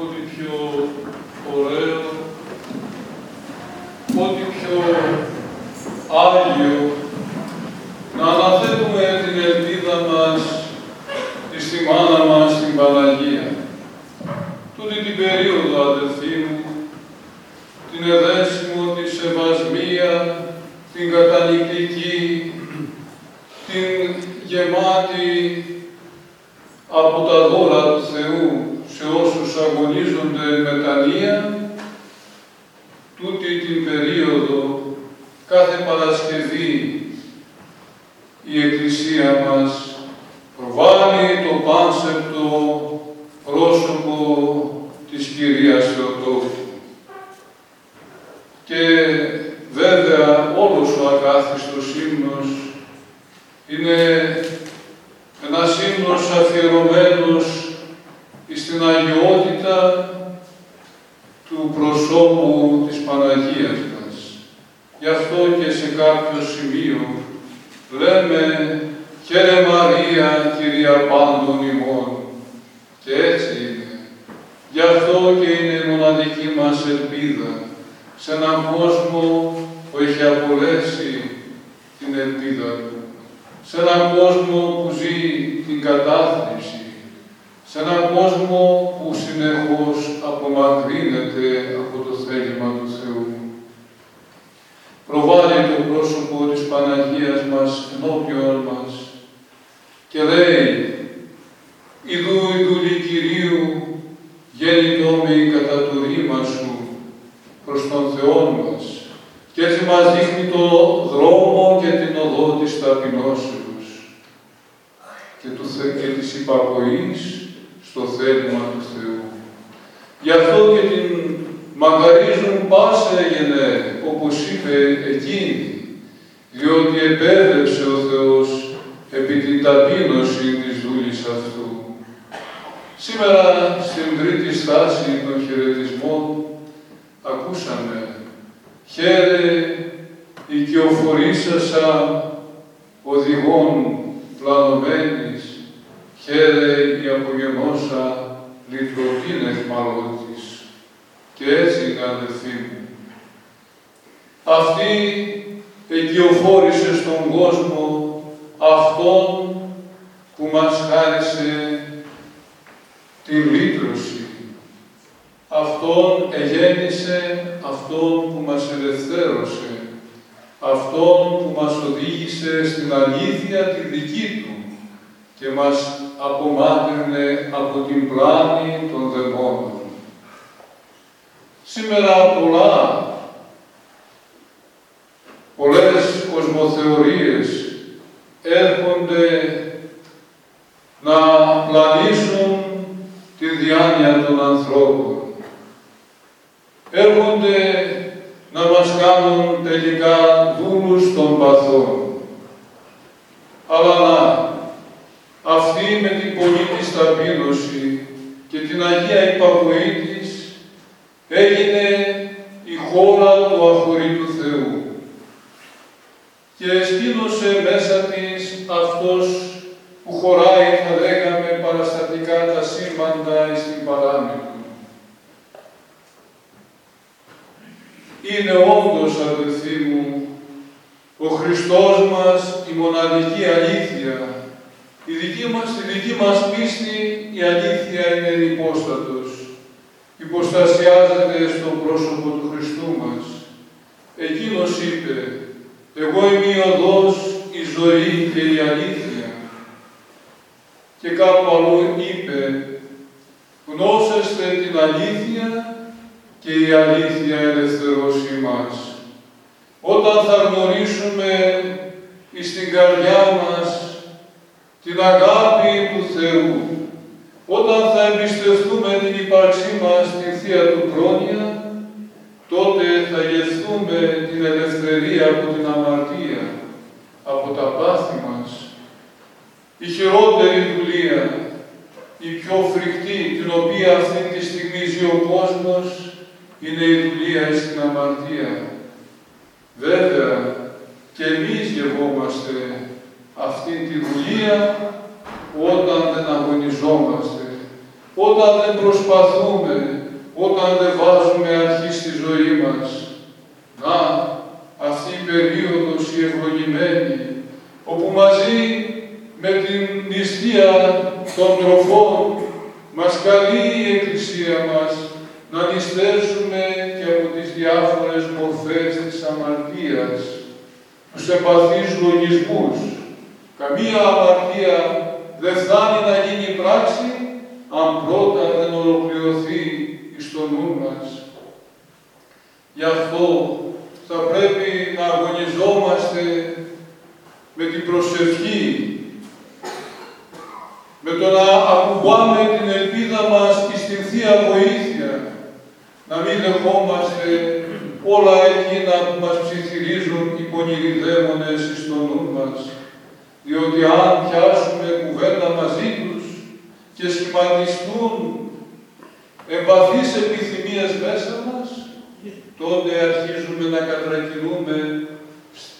ό,τι πιο ωραίο, ό,τι πιο Άγιο, να αναθέτουμε την ελπίδα μας στη μάνα μας, την Παναγία. Τούτη την περίοδο, αδελφοί μου, την εδέσιμο, τη σεβασμία, την κατανικτική, την γεμάτη από τα δώρα του Θεού σε όσους αγωνίζονται μετανία, τούτη την περίοδο κάθε Παρασκευή η Εκκλησία μας προβάλλει το πάνσεπτο πρόσωπο της Κυρίας Θεοτόκου. Και βέβαια όλος ο ακάθιστος ύμνος είναι ένας ύμνος αφιερωμένος στην αγιότητα του προσώπου της Παναγίας μας. Γι' αυτό και σε κάποιο σημείο λέμε «Χαίρε Μαρία, Κυρία πάντων ημών». Και έτσι είναι. Γι' αυτό και είναι η μοναδική μας ελπίδα σε έναν κόσμο που έχει απολέσει την ελπίδα του. Σε έναν κόσμο που ζει την κατάθλιψη. Σε έναν κόσμο που συνεχώς απομακρύνεται από το θέλημα του Θεού προβάλλει το πρόσωπο της Παναγίας μας ενώπιον μας και λέει «Ιδού, ιδούλη Κυρίου, γέννητο με κατά το ρήμα Σου προς τον Θεό μας και έτσι μας δείχνει το δρόμο και την οδό της ταπεινώσεως και, του, και της υπακοής στο θέλημα του Θεού. Γι' αυτό και την μακαρίζουν πάσε γενέ, όπως είπε εκείνη, διότι επέδεψε ο Θεός επί την ταπείνωση της δούλης αυτού. Σήμερα, στην τρίτη στάση των χαιρετισμών, ακούσαμε «Χαίρε οικειοφορήσασα οδηγών πλανωμένης, χαίρε η απογενώσα λυτρωτήν εχμαλώτης». Και έτσι είναι αδελφοί μου. Αυτή εγκυοφόρησε στον κόσμο αυτόν που μας χάρισε την λύτρωση. Αυτόν εγέννησε αυτόν που μας ελευθέρωσε. Αυτόν που μας οδήγησε στην αλήθεια τη δική Του και μας απομάκρυνε από την πλάνη των δαιμόνων. Σήμερα πολλά, πολλές κοσμοθεωρίες έρχονται να πλανήσουν τη διάνοια των ανθρώπων. Έρχονται να μας κάνουν τελικά δούλους των παθών. Αλλά να, αυτή με την πολύ της ταπείνωση και την Αγία υπακοή της έγινε η χώρα του αχωρήτου Θεού και εστίνωσε μέσα της αυτός που χωράει, θα λέγαμε, παραστατικά τα σύμπαντα στην παράμετρο. Είναι όντως, αδελφοί μου, ο Χριστός μας η μοναδική αλήθεια. Η δική μας, η δική μας πίστη, η αλήθεια είναι υπόστατος. Υποστασιάζεται στο πρόσωπο του Χριστού μας. Εκείνος είπε, εγώ είμαι η οδός, η ζωή και η αλήθεια. Και κάπου αλλού είπε, γνώσεστε την αλήθεια και η αλήθεια ελευθερώσει μας. Όταν θα γνωρίσουμε στην καρδιά μας την αγάπη του Θεού, όταν θα εμπιστευτούμε την ύπαρξή μας στη Θεία Του πρόνοια, τότε θα γευθούμε την ελευθερία από την αμαρτία, από τα πάθη μας. Η χειρότερη δουλεία, η πιο φρικτή, την οποία αυτή τη στιγμή ζει ο κόσμος, είναι η δουλεία στην αμαρτία. Βέβαια, και εμείς γευόμαστε αυτή τη δουλεία όταν δεν αγωνιζόμαστε, όταν δεν προσπαθούμε, όταν δεν βάζουμε αρχή στη ζωή μας. Να, αυτή η περίοδος η ευλογημένη, όπου μαζί με την νηστεία των τροφών μας καλεί η Εκκλησία μας να νηστεύσουμε και από τις διάφορες μορφές της αμαρτίας, τους εμπαθείς λογισμούς. Καμία αμαρτία δεν φτάνει να γίνει πράξη αν πρώτα δεν ολοκληρωθεί στο νου μας. Γι' αυτό θα πρέπει να αγωνιζόμαστε με την προσευχή, με το να ακουμπάμε την ελπίδα μας και στην Θεία Βοήθεια, να μην δεχόμαστε όλα εκείνα που μας ψιθυρίζουν οι πονηροί δαίμονες στο νου μας. Διότι αν πιάσουμε κουβέντα μαζί τους και σχηματιστούν εμπαθείς επιθυμίες μέσα μας, τότε αρχίζουμε να κατρακυλούμε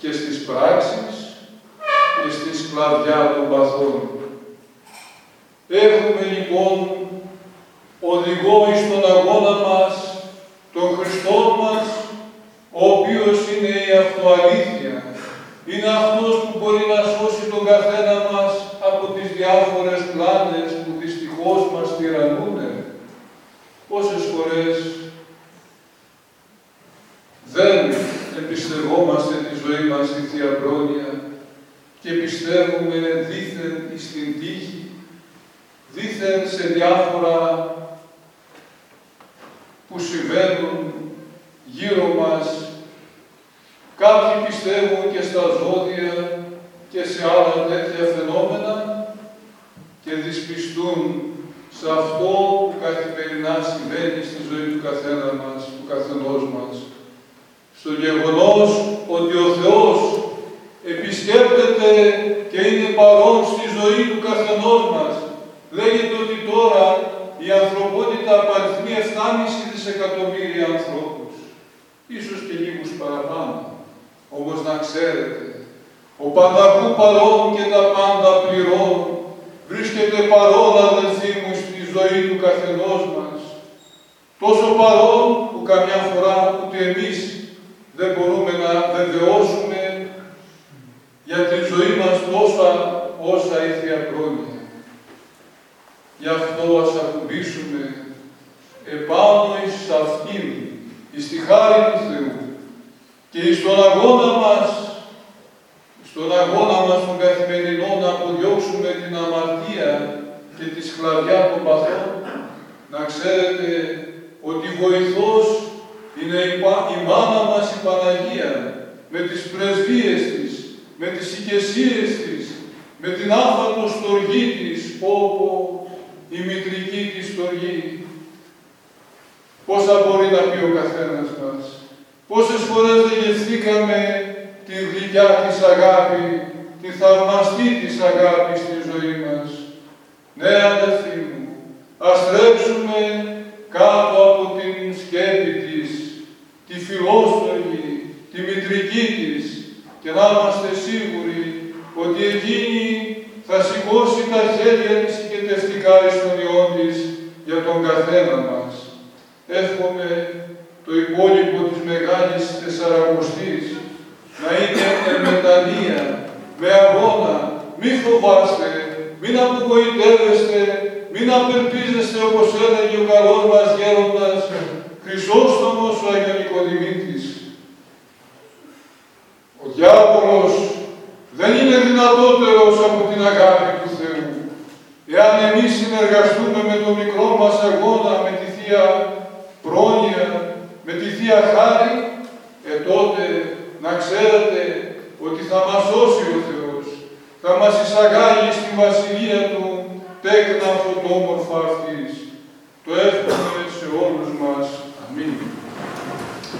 και στις πράξεις και στη σκλαβιά των παθών. Έχουμε λοιπόν οδηγό εις τον αγώνα μας, τον Χριστό μας, ο οποίος είναι η αυτοαλήθεια. Είναι αυτός που μπορεί να σώσει τον καθένα μας από τις διάφορες πλάνες που δυστυχώς μας τυραννούν. Πόσες φορές δεν εμπιστευόμαστε τη ζωή μας στη Θεία Πρόνοια και πιστεύουμε δήθεν στην τύχη, δήθεν σε διάφορα που συμβαίνουν γύρω μας. Κάποιοι πιστεύουν και στα ζώδια και σε άλλα τέτοια φαινόμενα και δυσπιστούν σε αυτό που καθημερινά συμβαίνει στη ζωή του καθένα μας, του καθενός μας. Στο γεγονός ότι ο Θεός επισκέπτεται και είναι παρόν στη ζωή του καθενός μας. Λέγεται ότι τώρα η ανθρωπότητα απαριθμεί 7,5 δισεκατομμύρια ανθρώπους. Ίσως και λίγους παραπάνω. Όμως να ξέρετε, ο πανταχού παρόν και τα πάντα πληρών βρίσκεται παρόν αδελφοί μου στη ζωή του καθενός μας. Τόσο παρόν που καμιά φορά ούτε εμείς δεν μπορούμε να βεβαιώσουμε για τη ζωή μας τόσα όσα η Θεία Πρόνοια. Γι' αυτό ας ακουμπήσουμε επάνω εις αυτήν, εις τη χάρη του Θεού και εις τον αγώνα μας, στον αγώνα μας τον καθημερινό να αποδιώξουμε την αμαρτία και τη σκλαβιά των παθών, να ξέρετε ότι βοηθός Παναγία, με τις πρεσβείες της, με τις οικεσίες της, με την άφανο στοργή της, όπου η μητρική της στοργή. Πόσα μπορεί να πει ο καθένας μας. Πόσες φορές δεν γευθήκαμε τη γλυκιά της αγάπη, τη θαυμαστή της αγάπη στη ζωή μας. Ναι, αδελφοί μου, ας τρέξουμε κάτω από την σκέπη της, τη φιλόστογη, τη μητρική της και να είμαστε σίγουροι ότι εκείνη θα σηκώσει τα χέρια της οικετευτικά εις τον Υιόν της για τον καθένα μας. Εύχομαι το υπόλοιπο της Μεγάλης Τεσσαρακοστής να είναι εμετανία, με αγώνα, μη φοβάστε, μην απογοητεύεστε, μην απελπίζεστε όπως έλεγε ο καλός μας γέροντας Χρυσόστομος ο Αγιο Νικοδημήτης. Ο διάβολος δεν είναι δυνατότερος από την αγάπη του Θεού. Εάν εμείς συνεργαστούμε με τον μικρό μας αγώνα, με τη Θεία Πρόνοια, με τη Θεία Χάρη, ε τότε να ξέρετε ότι θα μας σώσει ο Θεός, θα μας εισαγάγει στη Βασιλεία Του τέκνα φωτόμορφα αυτής. Το εύχομαι σε όλους μας. Amém.